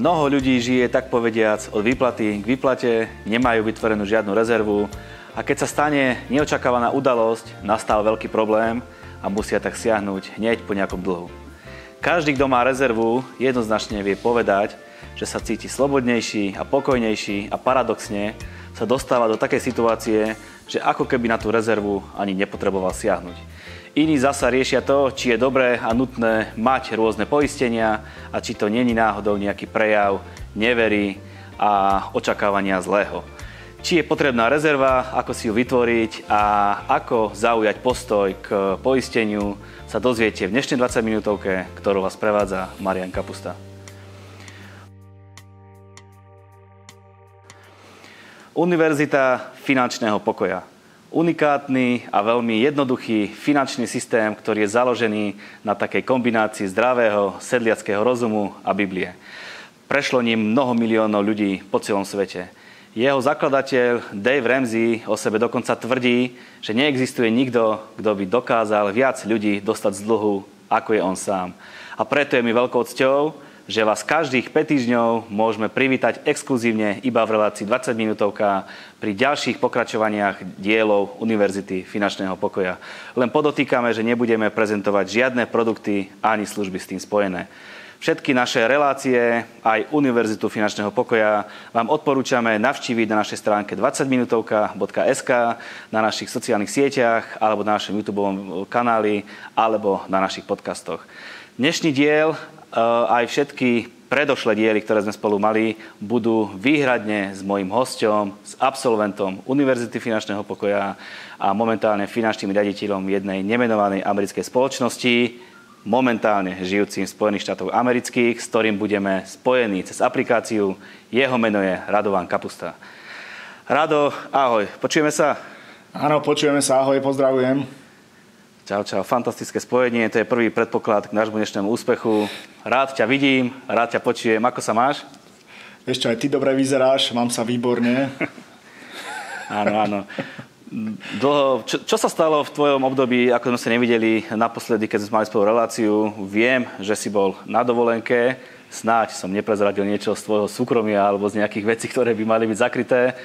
Mnoho ľudí žije tak povediac od výplaty k výplate, nemajú vytvorenú žiadnu rezervu a keď sa stane neočakávaná udalosť, nastal veľký problém a musia tak siahnuť hneď po nejakom dlhu. Každý, kto má rezervu, jednoznačne vie povedať, že sa cíti slobodnejší a pokojnejší a paradoxne sa dostáva do takej situácie, že ako keby na tú rezervu ani nepotreboval siahnuť. Iní zasa riešia to, či je dobré a nutné mať rôzne poistenia a či to není náhodou nejaký prejav neverí a očakávania zlého. Či je potrebná rezerva, ako si ju vytvoriť a ako zaujať postoj k poisteniu, sa dozviete v dnešnej 20 minútovke, ktorú vás prevádza Marian Kapusta. Univerzita finančného pokoja unikátny a veľmi jednoduchý finančný systém, ktorý je založený na takej kombinácii zdravého sedliackého rozumu a Biblie. Prešlo ním mnoho miliónov ľudí po celom svete. Jeho zakladateľ Dave Ramsey o sebe dokonca tvrdí, že neexistuje nikto, kto by dokázal viac ľudí dostať z dlhu, ako je on sám. A preto je mi veľkou cťou, že vás každých 5 týždňov môžeme privítať exkluzívne iba v relácii 20 minútovka pri ďalších pokračovaniach dielov Univerzity finančného pokoja. Len podotýkame, že nebudeme prezentovať žiadne produkty ani služby s tým spojené. Všetky naše relácie, aj Univerzitu finančného pokoja, vám odporúčame navštíviť na našej stránke 20minutovka.sk, na našich sociálnych sieťach, alebo na našom YouTube kanáli, alebo na našich podcastoch. Dnešný diel aj všetky predošlé diely, ktoré sme spolu mali, budú výhradne s mojim hosťom, s absolventom Univerzity finančného pokoja a momentálne finančným riaditeľom jednej nemenovanej americkej spoločnosti, momentálne žijúcim v Spojených štátoch amerických, s ktorým budeme spojení cez aplikáciu. Jeho meno je Radovan Kapusta. Rado, ahoj, počujeme sa? Áno, počujeme sa, ahoj, pozdravujem. Čau, čau, fantastické spojenie, to je prvý predpoklad k nášmu dnešnému úspechu. Rád ťa vidím, rád ťa počujem. Ako sa máš? Ešte aj ty dobre vyzeráš, mám sa výborne. áno, áno. Dlho, čo, čo sa stalo v tvojom období, ako sme sa nevideli naposledy, keď sme mali spolu reláciu? Viem, že si bol na dovolenke, snáď som neprezradil niečo z tvojho súkromia alebo z nejakých vecí, ktoré by mali byť zakryté.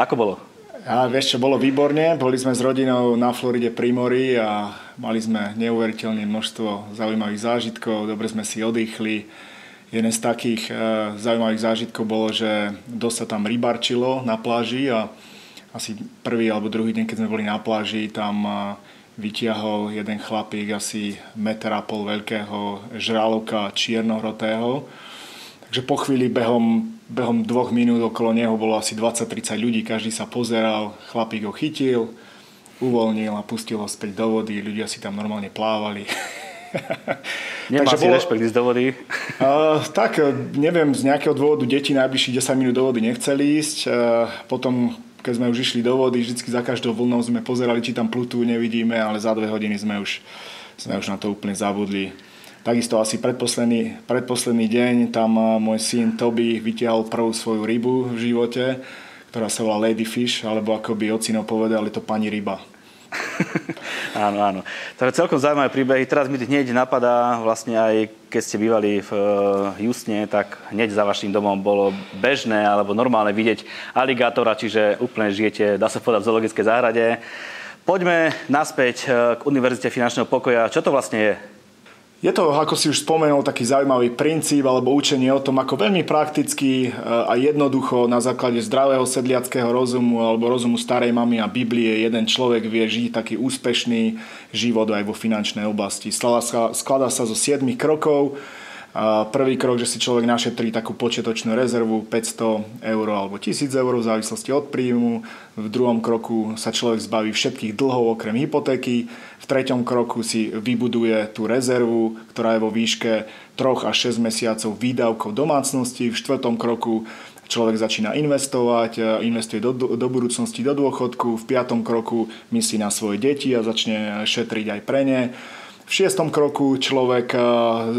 Ako bolo? A vieš čo, bolo výborne. Boli sme s rodinou na Floride pri mori a mali sme neuveriteľné množstvo zaujímavých zážitkov, dobre sme si oddychli. Jeden z takých e, zaujímavých zážitkov bolo, že dosť sa tam rybarčilo na pláži a asi prvý alebo druhý deň, keď sme boli na pláži, tam e, vytiahol jeden chlapík asi meter a pol veľkého žraloka čiernohrotého. Takže po chvíli behom behom dvoch minút okolo neho bolo asi 20-30 ľudí, každý sa pozeral, chlapík ho chytil, uvoľnil a pustil ho späť do vody, ľudia si tam normálne plávali. Nemá Takže si bolo, rešpekt ísť do vody? Uh, tak, neviem, z nejakého dôvodu deti najbližších 10 minút do vody nechceli ísť. Uh, potom, keď sme už išli do vody, vždy za každou vlnou sme pozerali, či tam plutú, nevidíme, ale za dve hodiny sme už, sme už na to úplne zabudli. Takisto asi predposledný, predposledný deň tam môj syn Toby vytiahol prvú svoju rybu v živote, ktorá sa volá Ladyfish, alebo ako by ocino povedal, je to pani ryba. áno, áno. je celkom zaujímavé príbehy. Teraz mi hneď napadá, vlastne aj keď ste bývali v Justne, tak hneď za vašim domom bolo bežné alebo normálne vidieť aligátora, čiže úplne žijete, dá sa povedať, v zoologickej záhrade. Poďme naspäť k Univerzite finančného pokoja. Čo to vlastne je? Je to, ako si už spomenul, taký zaujímavý princíp alebo učenie o tom, ako veľmi prakticky e, a jednoducho na základe zdravého sedliackého rozumu alebo rozumu starej mamy a Biblie jeden človek vie žiť taký úspešný život aj vo finančnej oblasti. Skladá sa, skladá sa zo 7 krokov, Prvý krok, že si človek našetrí takú početočnú rezervu 500 eur alebo 1000 eur v závislosti od príjmu. V druhom kroku sa človek zbaví všetkých dlhov okrem hypotéky. V treťom kroku si vybuduje tú rezervu, ktorá je vo výške 3 až 6 mesiacov výdavkov domácnosti. V štvrtom kroku človek začína investovať, e, investuje do, do budúcnosti, do dôchodku. V piatom kroku myslí na svoje deti a začne šetriť aj pre ne. V šiestom kroku človek e,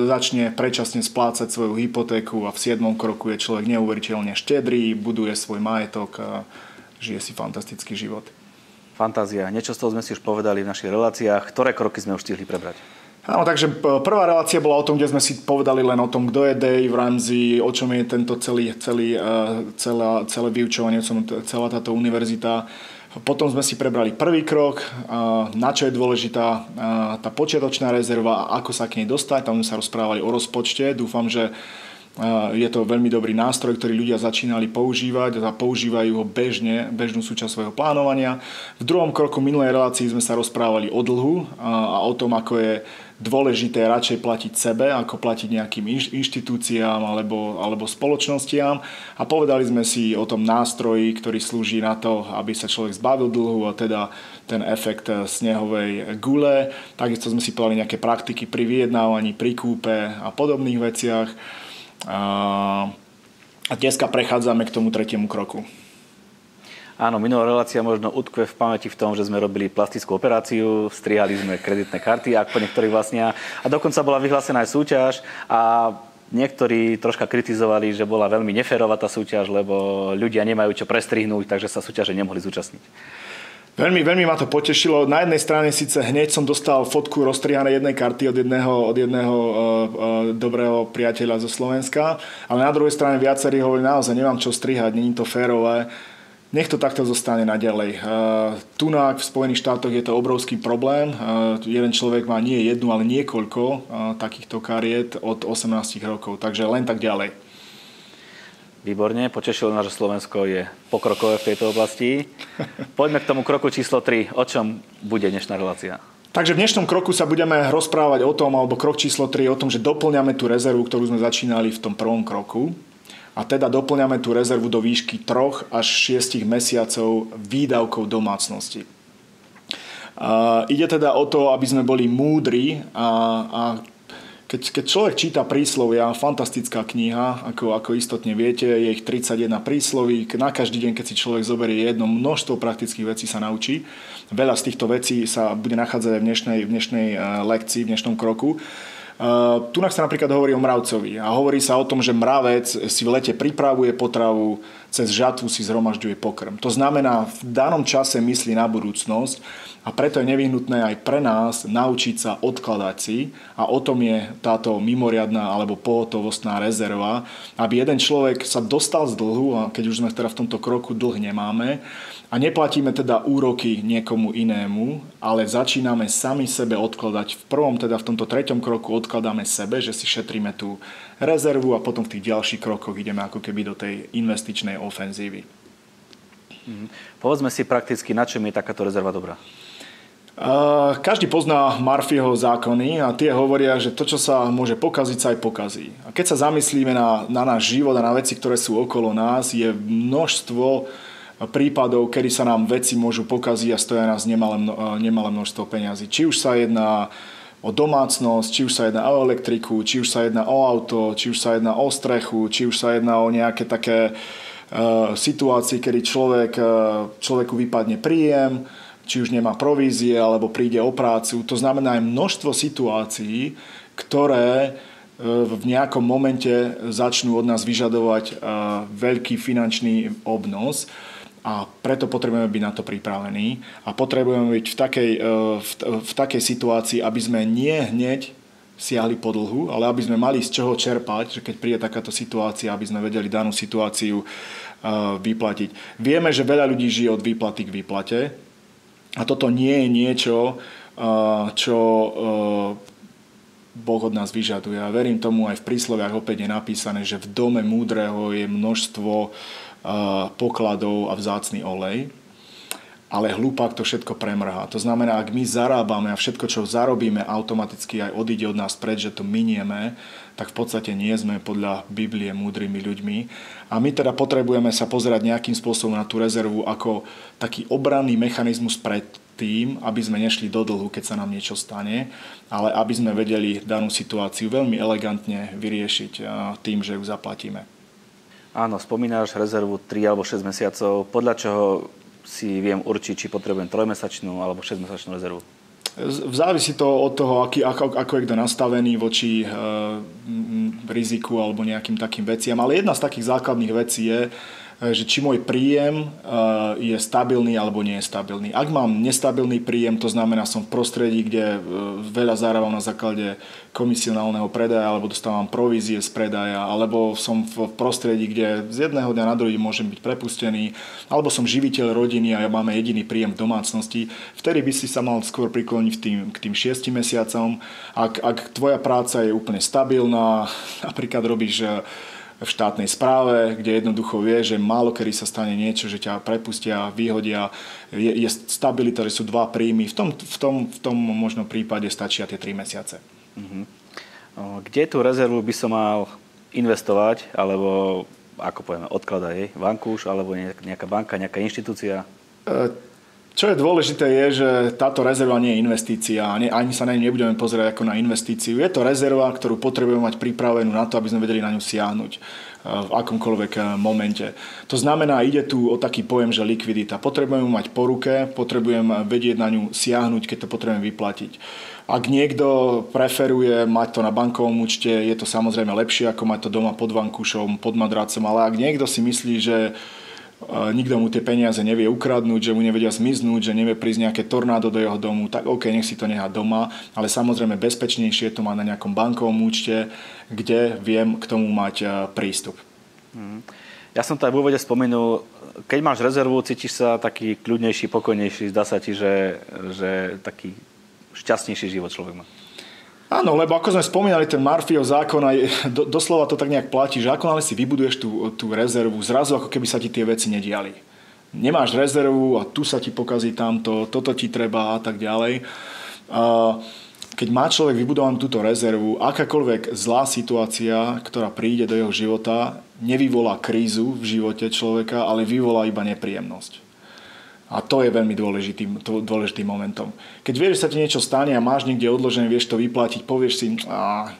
začne predčasne splácať svoju hypotéku a v siedmom kroku je človek neuveriteľne štedrý, buduje svoj majetok a žije si fantastický život. Fantázia. Niečo z toho sme si už povedali v našich reláciách. Ktoré kroky sme už stihli prebrať? Áno, takže prvá relácia bola o tom, kde sme si povedali len o tom, kto je Dave Ramsey, o čom je tento celý, celý, celá, celé vyučovanie, celá táto univerzita. Potom sme si prebrali prvý krok, na čo je dôležitá tá počiatočná rezerva a ako sa k nej dostať. Tam sme sa rozprávali o rozpočte. Dúfam, že je to veľmi dobrý nástroj, ktorý ľudia začínali používať a používajú ho bežne, bežnú súčasť svojho plánovania. V druhom kroku minulej relácii sme sa rozprávali o dlhu a o tom, ako je dôležité radšej platiť sebe, ako platiť nejakým inštitúciám alebo, alebo spoločnostiam. A povedali sme si o tom nástroji, ktorý slúži na to, aby sa človek zbavil dlhu a teda ten efekt snehovej gule. Takisto sme si povedali nejaké praktiky pri vyjednávaní, pri kúpe a podobných veciach. A dneska prechádzame k tomu tretiemu kroku. Áno, minulá relácia možno utkve v pamäti v tom, že sme robili plastickú operáciu, strihali sme kreditné karty, ak po niektorých vlastnia. A dokonca bola vyhlásená aj súťaž a niektorí troška kritizovali, že bola veľmi neférová tá súťaž, lebo ľudia nemajú čo prestrihnúť, takže sa súťaže nemohli zúčastniť. Veľmi, veľmi ma to potešilo. Na jednej strane síce hneď som dostal fotku rozstrihanej jednej karty od jedného, od jedného uh, uh, dobrého priateľa zo Slovenska, ale na druhej strane viacerí hovorili, naozaj nemám čo strihať, není to férové. Nech to takto zostane naďalej. Uh, tu na, v Spojených štátoch je to obrovský problém. Uh, jeden človek má nie jednu, ale niekoľko uh, takýchto kariet od 18 rokov, takže len tak ďalej. Výborne, potešilo nás, že Slovensko je pokrokové v tejto oblasti. Poďme k tomu kroku číslo 3. O čom bude dnešná relácia? Takže v dnešnom kroku sa budeme rozprávať o tom, alebo krok číslo 3, o tom, že doplňame tú rezervu, ktorú sme začínali v tom prvom kroku. A teda doplňame tú rezervu do výšky 3 až 6 mesiacov výdavkov domácnosti. Uh, ide teda o to, aby sme boli múdri a, a keď, keď človek číta príslovia, fantastická kniha, ako, ako istotne viete, je ich 31 prísloví, na každý deň, keď si človek zoberie jedno, množstvo praktických vecí sa naučí. Veľa z týchto vecí sa bude nachádzať aj v dnešnej, v dnešnej eh, lekcii, v dnešnom kroku. Uh, tu sa napríklad hovorí o mravcovi a hovorí sa o tom, že mravec si v lete pripravuje potravu, cez žatvu si zhromažďuje pokrm. To znamená, v danom čase myslí na budúcnosť a preto je nevyhnutné aj pre nás naučiť sa odkladať si a o tom je táto mimoriadná alebo pohotovostná rezerva, aby jeden človek sa dostal z dlhu, a keď už sme teda v tomto kroku dlh nemáme, a neplatíme teda úroky niekomu inému, ale začíname sami sebe odkladať. V prvom, teda v tomto treťom kroku odkladáme sebe, že si šetríme tú rezervu a potom v tých ďalších krokoch ideme ako keby do tej investičnej ofenzívy. Mhm. Povedzme si prakticky, na čom je takáto rezerva dobrá. Každý pozná Murphyho zákony a tie hovoria, že to, čo sa môže pokaziť, sa aj pokazí. A keď sa zamyslíme na, na náš život a na veci, ktoré sú okolo nás, je množstvo prípadov, kedy sa nám veci môžu pokaziť a stoja nás nemalé, nemalé množstvo peňazí. Či už sa jedná o domácnosť, či už sa jedná o elektriku, či už sa jedná o auto, či už sa jedná o strechu, či už sa jedná o nejaké také uh, situácie, kedy človek, uh, človeku vypadne príjem, či už nemá provízie alebo príde o prácu. To znamená aj množstvo situácií, ktoré e, v nejakom momente začnú od nás vyžadovať e, veľký finančný obnos a preto potrebujeme byť na to pripravení a potrebujeme byť v takej, e, v, v takej situácii, aby sme nie hneď siahli po dlhu, ale aby sme mali z čoho čerpať, že keď príde takáto situácia, aby sme vedeli danú situáciu vyplatiť. Vieme, že veľa ľudí žije od výplaty k výplate, a toto nie je niečo, čo Boh od nás vyžaduje. A verím tomu aj v prísloviach opäť je napísané, že v dome múdreho je množstvo pokladov a vzácný olej ale hlupák to všetko premrhá. To znamená, ak my zarábame a všetko, čo zarobíme, automaticky aj odíde od nás preč, že to minieme, tak v podstate nie sme podľa Biblie múdrymi ľuďmi. A my teda potrebujeme sa pozerať nejakým spôsobom na tú rezervu ako taký obranný mechanizmus pred tým, aby sme nešli do dlhu, keď sa nám niečo stane, ale aby sme vedeli danú situáciu veľmi elegantne vyriešiť tým, že ju zaplatíme. Áno, spomínaš rezervu 3 alebo 6 mesiacov. Podľa čoho si viem určiť, či potrebujem trojmesačnú alebo 6-mesačnú rezervu? Závisí to od toho, aký, ako, ako je kto nastavený voči e, riziku alebo nejakým takým veciam. Ale jedna z takých základných vecí je, že či môj príjem je stabilný alebo nie je stabilný. Ak mám nestabilný príjem, to znamená, som v prostredí, kde veľa zarábam na základe komisionálneho predaja alebo dostávam provízie z predaja, alebo som v prostredí, kde z jedného dňa na druhý môžem byť prepustený, alebo som živiteľ rodiny a ja máme jediný príjem v domácnosti, vtedy by si sa mal skôr prikloniť tým, k tým šiestim mesiacom. Ak, ak tvoja práca je úplne stabilná, napríklad robíš v štátnej správe, kde jednoducho vie, že málo kedy sa stane niečo, že ťa prepustia, vyhodia, je, je stabilita, že sú dva príjmy. V tom, v tom, v tom možno prípade stačia tie 3 mesiace. Uh-huh. Kde tú rezervu by som mal investovať, alebo ako povieme, odkladať jej? Vankúš, alebo nejaká banka, nejaká inštitúcia? E, čo je dôležité je, že táto rezerva nie je investícia a ani sa na ňu nebudeme pozerať ako na investíciu. Je to rezerva, ktorú potrebujeme mať pripravenú na to, aby sme vedeli na ňu siahnuť e, v akomkoľvek e, momente. To znamená, ide tu o taký pojem, že likvidita. Potrebujeme mať po ruke, potrebujem vedieť na ňu siahnuť, keď to potrebujem vyplatiť. Ak niekto preferuje mať to na bankovom účte, je to samozrejme lepšie ako mať to doma pod vankúšom, pod madracom, ale ak niekto si myslí, že nikto mu tie peniaze nevie ukradnúť, že mu nevedia zmiznúť, že nevie prísť nejaké tornádo do jeho domu, tak OK, nech si to nechá doma, ale samozrejme bezpečnejšie to má na nejakom bankovom účte, kde viem k tomu mať e, prístup. Hmm. Ja som to aj v úvode spomenul, keď máš rezervu, cítiš sa taký kľudnejší, pokojnejší, zdá sa ti, že, že taký šťastnejší život človek má. Áno, lebo ako sme spomínali, ten Murphyho zákon aj do, doslova to tak nejak platí, že ako si vybuduješ tú, tú rezervu, zrazu ako keby sa ti tie veci nediali. Nemáš rezervu a tu sa ti pokazí tamto, toto ti treba a tak ďalej. Keď má človek vybudovanú túto rezervu, akákoľvek zlá situácia, ktorá príde do jeho života, nevyvolá krízu v živote človeka, ale vyvolá iba nepríjemnosť. A to je veľmi dôležitým, dôležitým momentom. Keď vieš, že sa ti niečo stane a máš niekde odložené, vieš to vyplatiť, povieš si, a,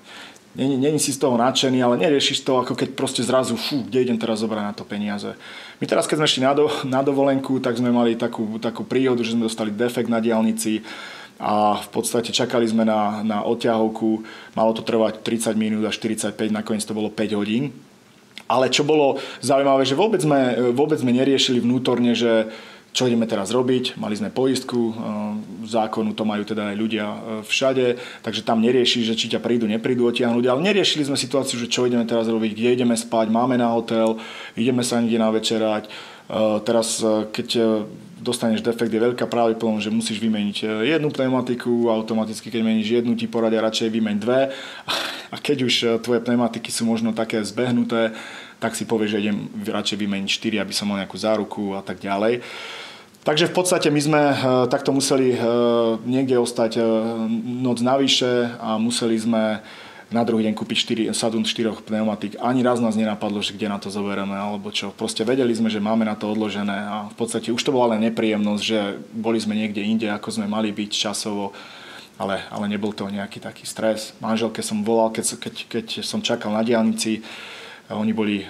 není, není si z toho nadšený, ale neriešiš to, ako keď proste zrazu, fú, kde idem teraz zobrať na to peniaze. My teraz, keď sme šli na, do, na dovolenku, tak sme mali takú, takú príhodu, že sme dostali defekt na diálnici a v podstate čakali sme na, na odťahovku, malo to trvať 30 minút a 45, nakoniec to bolo 5 hodín. Ale čo bolo zaujímavé, že vôbec sme, vôbec sme neriešili vnútorne, že čo ideme teraz robiť, mali sme poistku, v e, zákonu to majú teda aj ľudia e, všade, takže tam nerieši, že či ťa prídu, neprídu otiahnuť, ale neriešili sme situáciu, že čo ideme teraz robiť, kde ideme spať, máme na hotel, ideme sa niekde navečerať. E, teraz, keď dostaneš defekt, je veľká pravdepodobnosť, že musíš vymeniť jednu pneumatiku, automaticky keď meníš jednu, ti poradia radšej vymeň dve a keď už tvoje pneumatiky sú možno také zbehnuté, tak si povieš, že idem radšej vymeniť 4, aby som mal nejakú záruku a tak ďalej. Takže v podstate my sme uh, takto museli uh, niekde ostať uh, noc navyše a museli sme na druhý deň kúpiť 4, sadun 4 pneumatik. Ani raz nás nenapadlo, že kde na to zoberieme alebo čo. Proste vedeli sme, že máme na to odložené a v podstate už to bola len nepríjemnosť, že boli sme niekde inde, ako sme mali byť časovo ale, ale nebol to nejaký taký stres. Manželke som volal, keď, keď, keď som čakal na diálnici, oni boli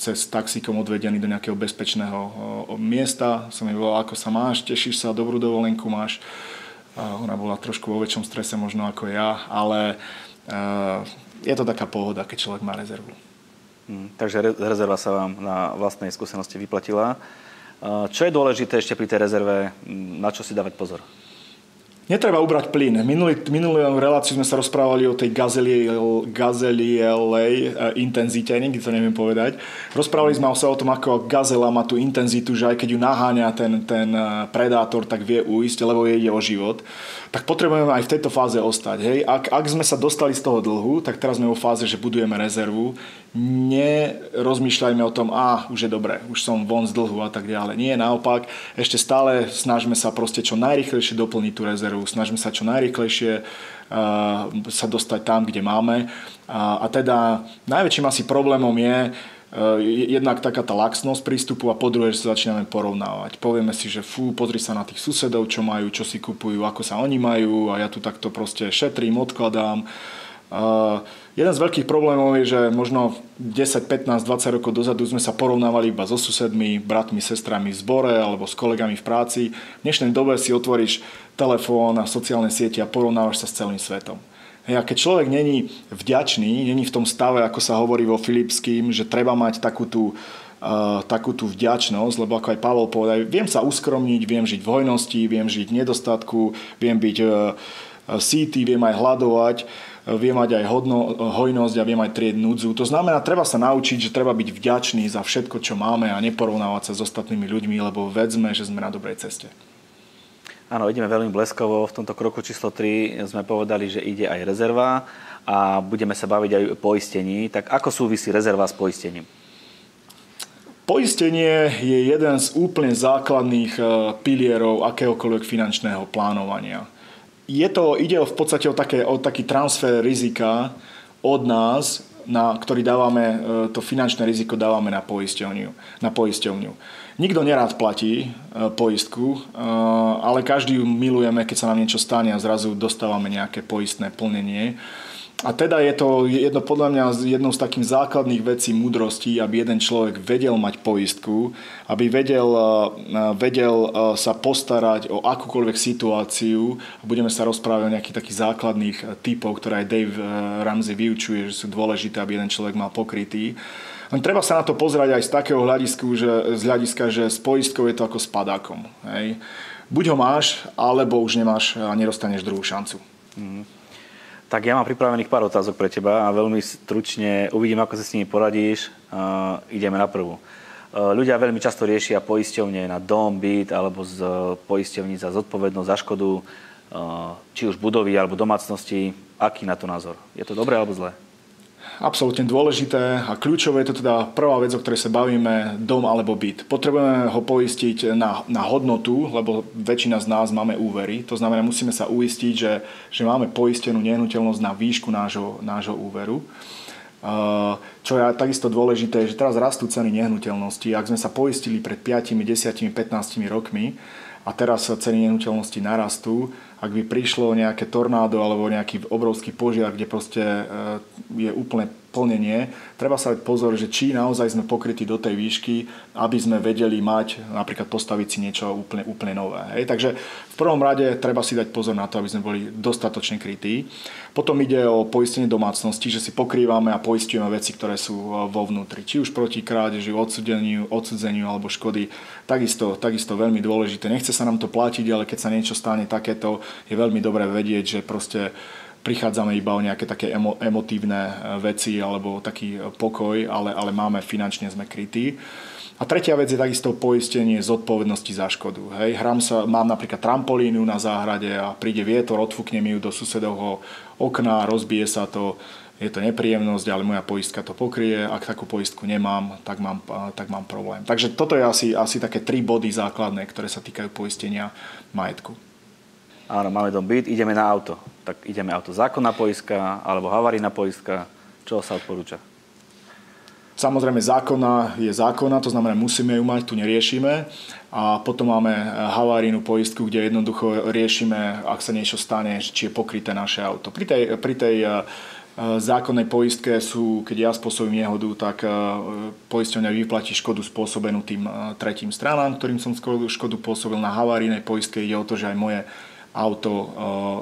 cez taxikom odvedení do nejakého bezpečného miesta. Som jej volal, ako sa máš, tešíš sa, dobrú dovolenku máš. Ona bola trošku vo väčšom strese možno ako ja, ale je to taká pohoda, keď človek má rezervu. Hmm, takže rezerva sa vám na vlastnej skúsenosti vyplatila. Čo je dôležité ešte pri tej rezerve, na čo si dávať pozor? Netreba ubrať plyn. Minulý, minulú reláciu sme sa rozprávali o tej gazelielej e, intenzite, nikdy to neviem povedať. Rozprávali sme sa o tom, ako gazela má tú intenzitu, že aj keď ju naháňa ten, ten e, predátor, tak vie uísť, lebo jej ide o život. Tak potrebujeme aj v tejto fáze ostať. Hej? Ak, ak sme sa dostali z toho dlhu, tak teraz sme vo fáze, že budujeme rezervu nerozmýšľajme o tom, a už je dobre, už som von z dlhu a tak ďalej. Nie, naopak, ešte stále snažme sa proste čo najrychlejšie doplniť tú rezervu, snažme sa čo najrychlejšie uh, sa dostať tam, kde máme. A, a teda najväčším asi problémom je uh, jednak taká tá laxnosť prístupu a po druhé, že sa začíname porovnávať. Povieme si, že fú, pozri sa na tých susedov, čo majú, čo si kupujú, ako sa oni majú a ja tu takto proste šetrím, odkladám. Uh, Jeden z veľkých problémov je, že možno 10, 15, 20 rokov dozadu sme sa porovnávali iba so susedmi, bratmi, sestrami v zbore alebo s kolegami v práci. V dnešnej dobe si otvoríš telefón a sociálne siete a porovnávaš sa s celým svetom. A keď človek není vďačný, není v tom stave, ako sa hovorí vo Filipským, že treba mať takú tú takú tú vďačnosť, lebo ako aj Pavel povedal, viem sa uskromniť, viem žiť v hojnosti, viem žiť v nedostatku, viem byť uh, síty, viem aj hľadovať, vie mať aj hodno, hojnosť a vie mať trieť núdzu. To znamená, treba sa naučiť, že treba byť vďačný za všetko, čo máme a neporovnávať sa s ostatnými ľuďmi, lebo vedzme, že sme na dobrej ceste. Áno, ideme veľmi bleskovo. V tomto kroku číslo 3 sme povedali, že ide aj rezerva a budeme sa baviť aj o poistení. Tak ako súvisí rezerva s poistením? Poistenie je jeden z úplne základných eh, pilierov akéhokoľvek finančného plánovania je to, ide v podstate o, také, o taký transfer rizika od nás, na, ktorý dávame, e, to finančné riziko dávame na poisťovňu. Na poisťovňu. Nikto nerád platí e, poistku, e, ale každý ju milujeme, keď sa nám niečo stane a zrazu dostávame nejaké poistné plnenie. A teda je to jedno, podľa mňa jednou z takých základných vecí múdrosti, aby jeden človek vedel mať poistku, aby vedel, eh, vedel eh, sa postarať o akúkoľvek situáciu. Budeme sa rozprávať o nejakých takých základných eh, typov, ktoré aj Dave Ramsey vyučuje, že sú dôležité, aby jeden človek mal pokrytý. Len treba sa na to pozerať aj z takého hľadiska, že, z hľadiska, že s poistkou je to ako s padákom. Hej. Buď ho máš, alebo už nemáš a nedostaneš druhú šancu. Mm. Tak ja mám pripravených pár otázok pre teba a veľmi stručne uvidím, ako sa s nimi poradíš. Uh, ideme na prvú. Uh, ľudia veľmi často riešia poisťovne na dom, byt alebo z poisťovní za zodpovednosť za škodu, uh, či už budovy alebo domácnosti. Aký na to názor? Je to dobré alebo zlé? Absolútne dôležité a kľúčové je to teda prvá vec, o ktorej sa bavíme, dom alebo byt. Potrebujeme ho poistiť na, na hodnotu, lebo väčšina z nás máme úvery. To znamená, musíme sa uistiť, že, že máme poistenú nehnuteľnosť na výšku nášho, nášho úveru. Čo je takisto dôležité, že teraz rastú ceny nehnuteľnosti. Ak sme sa poistili pred 5, 10, 15 rokmi a teraz ceny nehnuteľnosti narastú, ak by prišlo nejaké tornádo alebo nejaký obrovský požiar, kde proste e, je úplne plnenie, treba sa dať pozor, že či naozaj sme pokrytí do tej výšky, aby sme vedeli mať, napríklad postaviť si niečo úplne, úplne nové. Hej. Takže v prvom rade treba si dať pozor na to, aby sme boli dostatočne krytí. Potom ide o poistenie domácnosti, že si pokrývame a poistujeme veci, ktoré sú e, vo vnútri. Či už proti krádeži, odsudeniu, odsudzeniu alebo škody. Takisto, takisto veľmi dôležité. Nechce sa nám to platiť, ale keď sa niečo stane takéto, je veľmi dobré vedieť, že proste prichádzame iba o nejaké také emo, emotívne e, veci alebo taký e, pokoj, ale, ale máme finančne sme krytí. A tretia vec je takisto poistenie zodpovednosti za škodu. Hej, hram sa, mám napríklad trampolínu na záhrade a príde vietor, odfúkne mi ju do susedovho okna, rozbije sa to, je to nepríjemnosť, ale moja poistka to pokrie. Ak takú poistku nemám, tak mám, tak mám problém. Takže toto je asi, asi také tri body základné, ktoré sa týkajú poistenia majetku. Áno, máme dom byt, ideme na auto. Tak ideme auto zákonná poistka alebo havarijná poistka. Čo sa odporúča? Samozrejme zákona je zákona, to znamená musíme ju mať, tu neriešime. A potom máme havarijnú poistku, kde jednoducho riešime, ak sa niečo stane, či je pokryté naše auto. Pri tej, pri tej e, zákonnej poistke sú, keď ja spôsobím nehodu, tak e, poisťovňa vyplatí škodu spôsobenú tým e, tretím stranám, ktorým som škodu pôsobil na havarijnej poistke. Ide o to, že aj moje auto uh,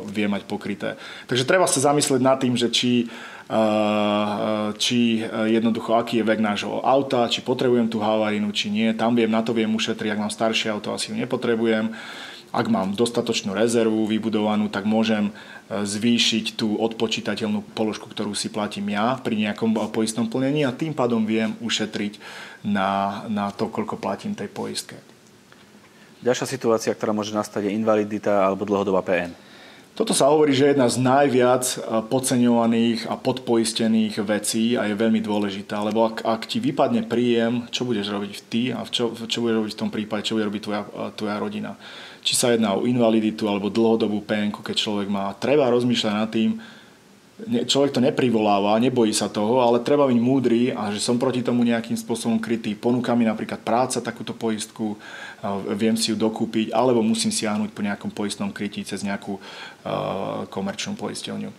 vie mať pokryté. Takže treba sa zamyslieť nad tým, že či, uh, či jednoducho aký je vek nášho auta, či potrebujem tú havarinu, či nie. Tam viem, na to viem ušetriť, ak mám staršie auto, asi ju nepotrebujem. Ak mám dostatočnú rezervu vybudovanú, tak môžem zvýšiť tú odpočítateľnú položku, ktorú si platím ja pri nejakom poistnom plnení a tým pádom viem ušetriť na, na to, koľko platím tej poistke. Ďalšia situácia, ktorá môže nastať, je invalidita alebo dlhodobá PN. Toto sa hovorí, že je jedna z najviac eh, podceňovaných a podpoistených vecí a je veľmi dôležitá, lebo ak, ak ti vypadne príjem, čo budeš robiť ty a čo, čo budeš robiť v tom prípade, čo bude robiť tvoja, eh, tvoja rodina. Či sa jedná o invaliditu alebo dlhodobú PN, keď človek má. Treba rozmýšľať nad tým, človek to neprivoláva, nebojí sa toho, ale treba byť múdry a že som proti tomu nejakým spôsobom krytý. Ponúka mi napríklad práca takúto poistku, viem si ju dokúpiť, alebo musím siahnuť po nejakom poistnom krytí cez nejakú komerčnú poisťovňu.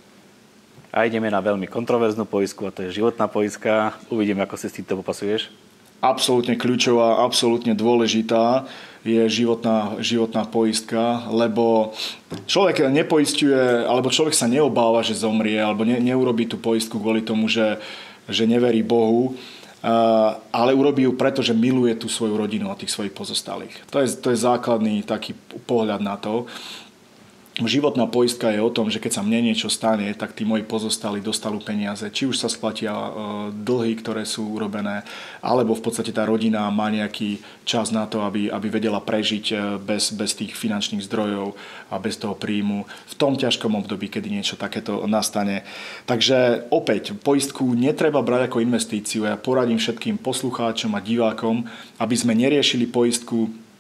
A ideme na veľmi kontroverznú poistku a to je životná poistka. Uvidíme, ako si s týmto popasuješ. Absolútne kľúčová, absolútne dôležitá je životná, životná poistka, lebo človek nepoistuje, alebo človek sa neobáva, že zomrie, alebo ne, neurobí tú poistku kvôli tomu, že, že neverí Bohu, ale urobí ju preto, že miluje tú svoju rodinu a tých svojich pozostalých. To je, to je základný taký pohľad na to životná poistka je o tom, že keď sa mne niečo stane, tak tí moji pozostali dostanú peniaze, či už sa splatia e, dlhy, ktoré sú urobené, alebo v podstate tá rodina má nejaký čas na to, aby, aby vedela prežiť e, bez, bez tých finančných zdrojov a bez toho príjmu v tom ťažkom období, kedy niečo takéto nastane. Takže opäť, poistku netreba brať ako investíciu. Ja poradím všetkým poslucháčom a divákom, aby sme neriešili poistku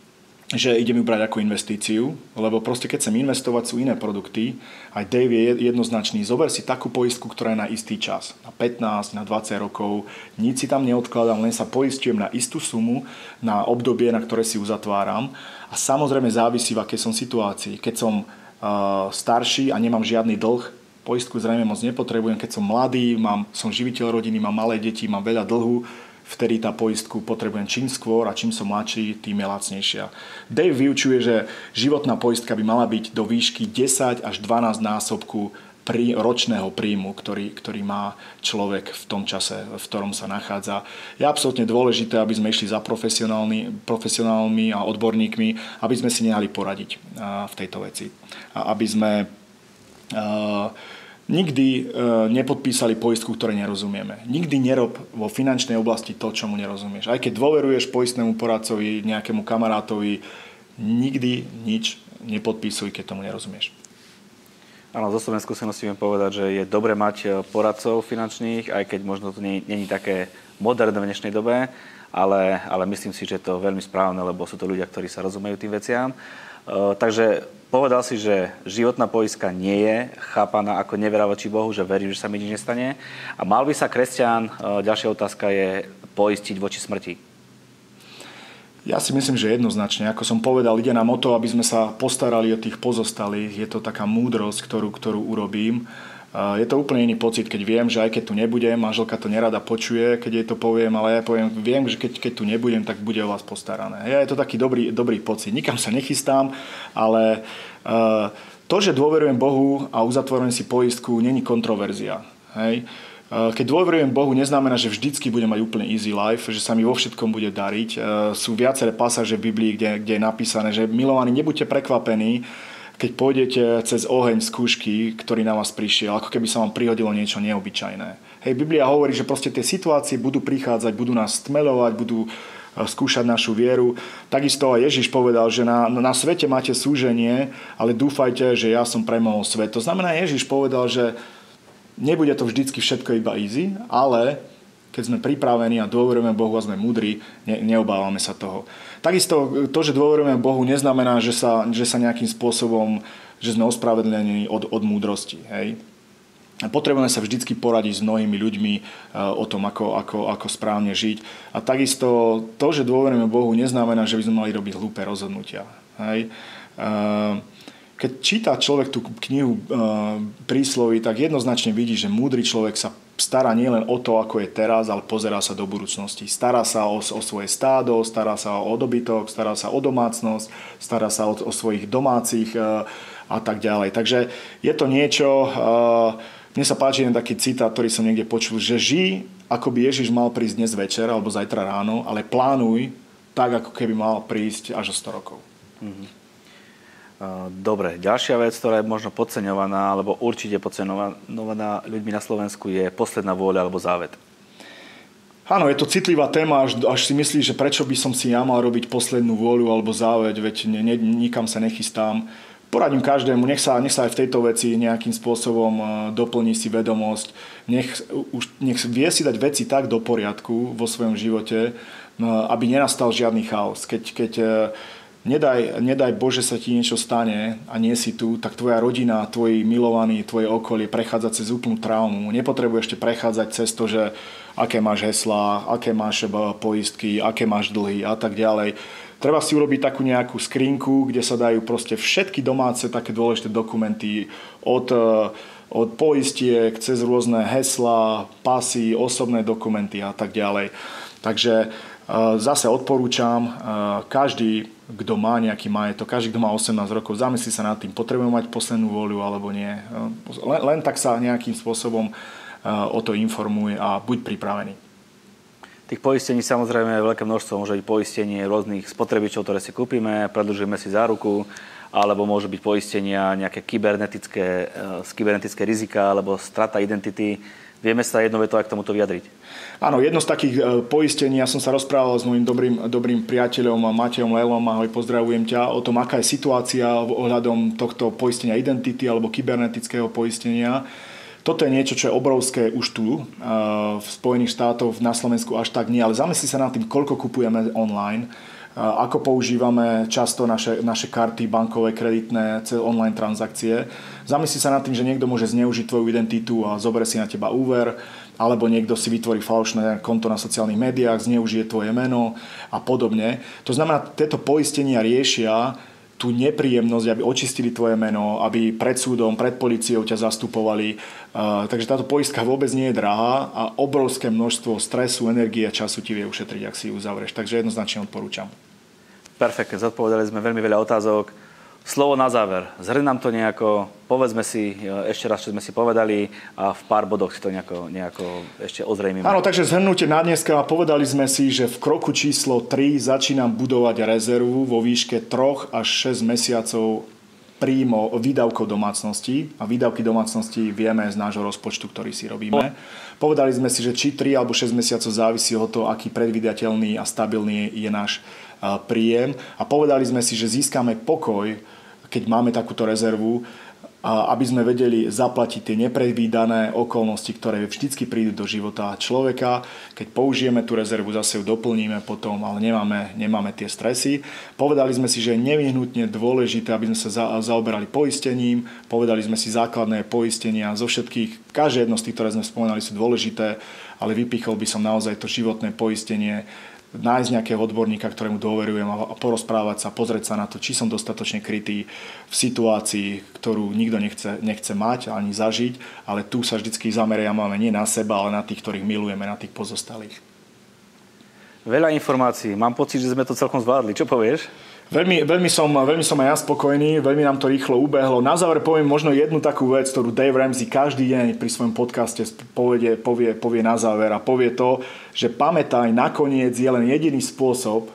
že idem ju brať ako investíciu, lebo proste keď chcem investovať sú iné produkty, aj Dave je jednoznačný, zober si takú poistku, ktorá je na istý čas, na 15, na 20 rokov, nič si tam neodkladám, len sa poistujem na istú sumu, na obdobie, na ktoré si uzatváram a samozrejme závisí v akej som situácii. Keď som uh, starší a nemám žiadny dlh, poistku zrejme moc nepotrebujem, keď som mladý, mám, som živiteľ rodiny, mám malé deti, mám veľa dlhu, vtedy tá poistku potrebujem čím skôr a čím som mladší, tým je lacnejšia. Dave vyučuje, že životná poistka by mala byť do výšky 10 až 12 násobku prí, ročného príjmu, ktorý, ktorý má človek v tom čase, v ktorom sa nachádza. Je absolútne dôležité, aby sme išli za profesionálmi, a odborníkmi, aby sme si nehali poradiť v tejto veci. A aby sme nikdy e, nepodpísali poistku, ktoré nerozumieme. Nikdy nerob vo finančnej oblasti to, čomu nerozumieš. Aj keď dôveruješ poistnému poradcovi, nejakému kamarátovi, nikdy nič nepodpísuj, keď tomu nerozumieš. Áno, zo osobnej skúsenosti viem povedať, že je dobre mať e, poradcov finančných, aj keď možno to nie, nie je také moderné v dnešnej dobe, ale, ale myslím si, že je to veľmi správne, lebo sú to ľudia, ktorí sa rozumejú tým veciam. E, takže povedal si, že životná poistka nie je chápaná ako nevera voči Bohu, že verím, že sa mi nič nestane. A mal by sa kresťan, e, ďalšia otázka je, poistiť voči smrti? Ja si myslím, že jednoznačne. Ako som povedal, ide nám o to, aby sme sa postarali o tých pozostalých. Je to taká múdrosť, ktorú, ktorú urobím. Je to úplne iný pocit, keď viem, že aj keď tu nebudem, manželka to nerada počuje, keď jej to poviem, ale ja poviem, viem, že keď, keď tu nebudem, tak bude o vás postarané. Ja, je to taký dobrý, dobrý pocit. Nikam sa nechystám, ale uh, to, že dôverujem Bohu a uzatvorujem si poistku, není kontroverzia. Hej? Keď dôverujem Bohu, neznamená, že vždycky budem mať úplne easy life, že sa mi vo všetkom bude dariť. Sú viaceré pasáže v Biblii, kde, kde je napísané, že milovaní, nebuďte prekvapení, keď pôjdete cez oheň skúšky, ktorý na vás prišiel, ako keby sa vám prihodilo niečo neobyčajné. Hej, Biblia hovorí, že proste tie situácie budú prichádzať, budú nás stmelovať, budú e, skúšať našu vieru. Takisto aj Ježiš povedal, že na, na svete máte súženie, ale dúfajte, že ja som premohol svet. To znamená, Ježiš povedal, že nebude to vždycky všetko iba easy, ale keď sme pripravení a dôverujeme Bohu a sme múdri, ne, neobávame sa toho. Takisto to, že dôverujeme Bohu, neznamená, že sa, že sa nejakým spôsobom, že sme ospravedlení od, od múdrosti. Hej? Potrebujeme sa vždy poradiť s mnohými ľuďmi eh, o tom, ako, ako, ako správne žiť. A takisto to, že dôverujeme Bohu, neznamená, že by sme mali robiť hlúpe rozhodnutia. Hej? Eh, keď číta človek tú knihu eh, prísloví, tak jednoznačne vidí, že múdry človek sa stará nielen o to, ako je teraz, ale pozerá sa do budúcnosti. Stará sa o, o svoje stádo, stará sa o dobytok, stará sa o domácnosť, stará sa o, o svojich domácich e, a tak ďalej. Takže je to niečo, e, mne sa páči jeden taký citát, ktorý som niekde počul, že ži, ako by Ježiš mal prísť dnes večer alebo zajtra ráno, ale plánuj tak, ako keby mal prísť až o 100 rokov. Mm-hmm. Dobre, ďalšia vec, ktorá je možno podceňovaná, alebo určite podceňovaná ľuďmi na Slovensku, je posledná vôľa alebo závet. Áno, je to citlivá téma, až, až si myslíš, že prečo by som si ja mal robiť poslednú vôľu alebo záveď, veď ne, ne, nikam sa nechystám. Poradím každému, nech sa, nech sa aj v tejto veci nejakým spôsobom doplní si vedomosť, nech, už, nech vie si dať veci tak do poriadku vo svojom živote, no, aby nenastal žiadny chaos. Keď, keď e, nedaj, nedaj Bože sa ti niečo stane a nie si tu, tak tvoja rodina, tvoji milovaní, tvoje okolie prechádza cez úplnú traumu. Nepotrebuješ ešte prechádzať cez to, že aké máš heslá, aké máš poistky, aké máš dlhy a tak ďalej. Treba si urobiť takú nejakú skrinku, kde sa dajú proste všetky domáce také dôležité dokumenty od, od poistiek cez rôzne heslá, pasy, osobné dokumenty a tak ďalej. Takže Zase odporúčam, každý, kto má nejaký majetok, každý, kto má 18 rokov, zamyslí sa nad tým, potrebujeme mať poslednú voľu alebo nie. Len, len tak sa nejakým spôsobom o to informuje a buď pripravený. Tých poistení samozrejme je veľké množstvo. Môže byť poistenie rôznych spotrebičov, ktoré si kúpime, predlžujeme si záruku, alebo môžu byť poistenia nejaké kybernetické, z kybernetické rizika alebo strata identity. Vieme sa jednou vetou aj k tomuto vyjadriť. Áno, jedno z takých poistení, ja som sa rozprával s môjim dobrým, dobrým priateľom Matejom Lelom, ahoj, pozdravujem ťa, o tom, aká je situácia ohľadom tohto poistenia identity alebo kybernetického poistenia. Toto je niečo, čo je obrovské už tu v Spojených štátoch, na Slovensku až tak nie, ale zamysli sa nad tým, koľko kupujeme online, ako používame často naše, naše karty bankové, kreditné, online transakcie. Zamysli sa nad tým, že niekto môže zneužiť tvoju identitu a zoberie si na teba úver, alebo niekto si vytvorí falošné konto na sociálnych médiách, zneužije tvoje meno a podobne. To znamená, tieto poistenia riešia tú nepríjemnosť, aby očistili tvoje meno, aby pred súdom, pred policiou ťa zastupovali. Uh, takže táto poistka vôbec nie je drahá a obrovské množstvo stresu, energie a času ti vie ušetriť, ak si ju uzavrieš. Takže jednoznačne odporúčam. Perfektne, zodpovedali sme veľmi veľa otázok. Slovo na záver. Zhrň to nejako, povedzme si ešte raz, čo sme si povedali a v pár bodoch si to nejako, nejako ešte ozrejmime. Áno, takže zhrnutie na dneska. Povedali sme si, že v kroku číslo 3 začínam budovať rezervu vo výške 3 až 6 mesiacov príjmo výdavkov domácnosti a výdavky domácnosti vieme z nášho rozpočtu, ktorý si robíme. Povedali sme si, že či 3 alebo 6 mesiacov závisí od toho, aký predvydateľný a stabilný je náš príjem a povedali sme si, že získame pokoj, keď máme takúto rezervu, aby sme vedeli zaplatiť tie nepredvídané okolnosti, ktoré vždycky prídu do života človeka. Keď použijeme tú rezervu, zase ju doplníme potom, ale nemáme, nemáme tie stresy. Povedali sme si, že je nevyhnutne dôležité, aby sme sa za, zaoberali poistením. Povedali sme si základné poistenia zo všetkých. Každé jedno z tých, ktoré sme spomenali, sú dôležité, ale vypichol by som naozaj to životné poistenie nájsť nejakého odborníka, ktorému dôverujem a porozprávať sa, pozrieť sa na to, či som dostatočne krytý v situácii, ktorú nikto nechce, nechce mať ani zažiť, ale tu sa vždy zameriavame nie na seba, ale na tých, ktorých milujeme, na tých pozostalých. Veľa informácií. Mám pocit, že sme to celkom zvládli. Čo povieš? Veľmi, veľmi, som, veľmi som aj ja spokojný, veľmi nám to rýchlo ubehlo. Na záver poviem možno jednu takú vec, ktorú Dave Ramsey každý deň pri svojom podcaste povie, povie, povie na záver a povie to, že pamätaj, nakoniec je len jediný spôsob,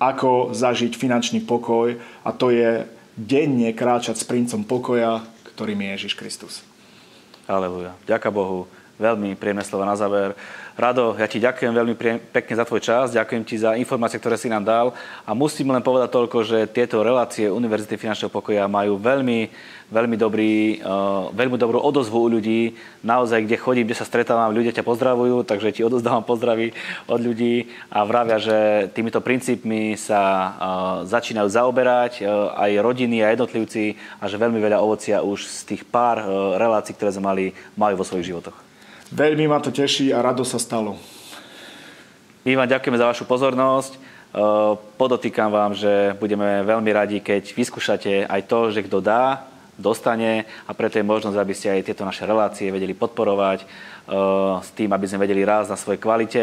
ako zažiť finančný pokoj a to je denne kráčať s princom pokoja, ktorým je Ježiš Kristus. Aleluja. Ďaká Bohu. Veľmi príjemné slova na záver. Rado, ja ti ďakujem veľmi pekne za tvoj čas, ďakujem ti za informácie, ktoré si nám dal a musím len povedať toľko, že tieto relácie Univerzity finančného pokoja majú veľmi, veľmi, dobrý, uh, veľmi dobrú odozvu u ľudí. Naozaj, kde chodím, kde sa stretávam, ľudia ťa pozdravujú, takže ti odozdávam pozdravy od ľudí a vravia, že týmito princípmi sa uh, začínajú zaoberať uh, aj rodiny a jednotlivci a že veľmi veľa ovocia už z tých pár uh, relácií, ktoré sme mali, majú vo svojich životoch. Veľmi ma to teší a rado sa stalo. My vám ďakujeme za vašu pozornosť. E, podotýkam vám, že budeme veľmi radi, keď vyskúšate aj to, že kto dá, dostane a preto je možnosť, aby ste aj tieto naše relácie vedeli podporovať e, s tým, aby sme vedeli rásť na svojej kvalite.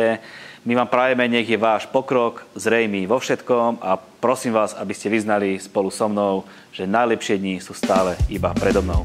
My vám prajeme, nech je váš pokrok zrejmý vo všetkom a prosím vás, aby ste vyznali spolu so mnou, že najlepšie dni sú stále iba predo mnou.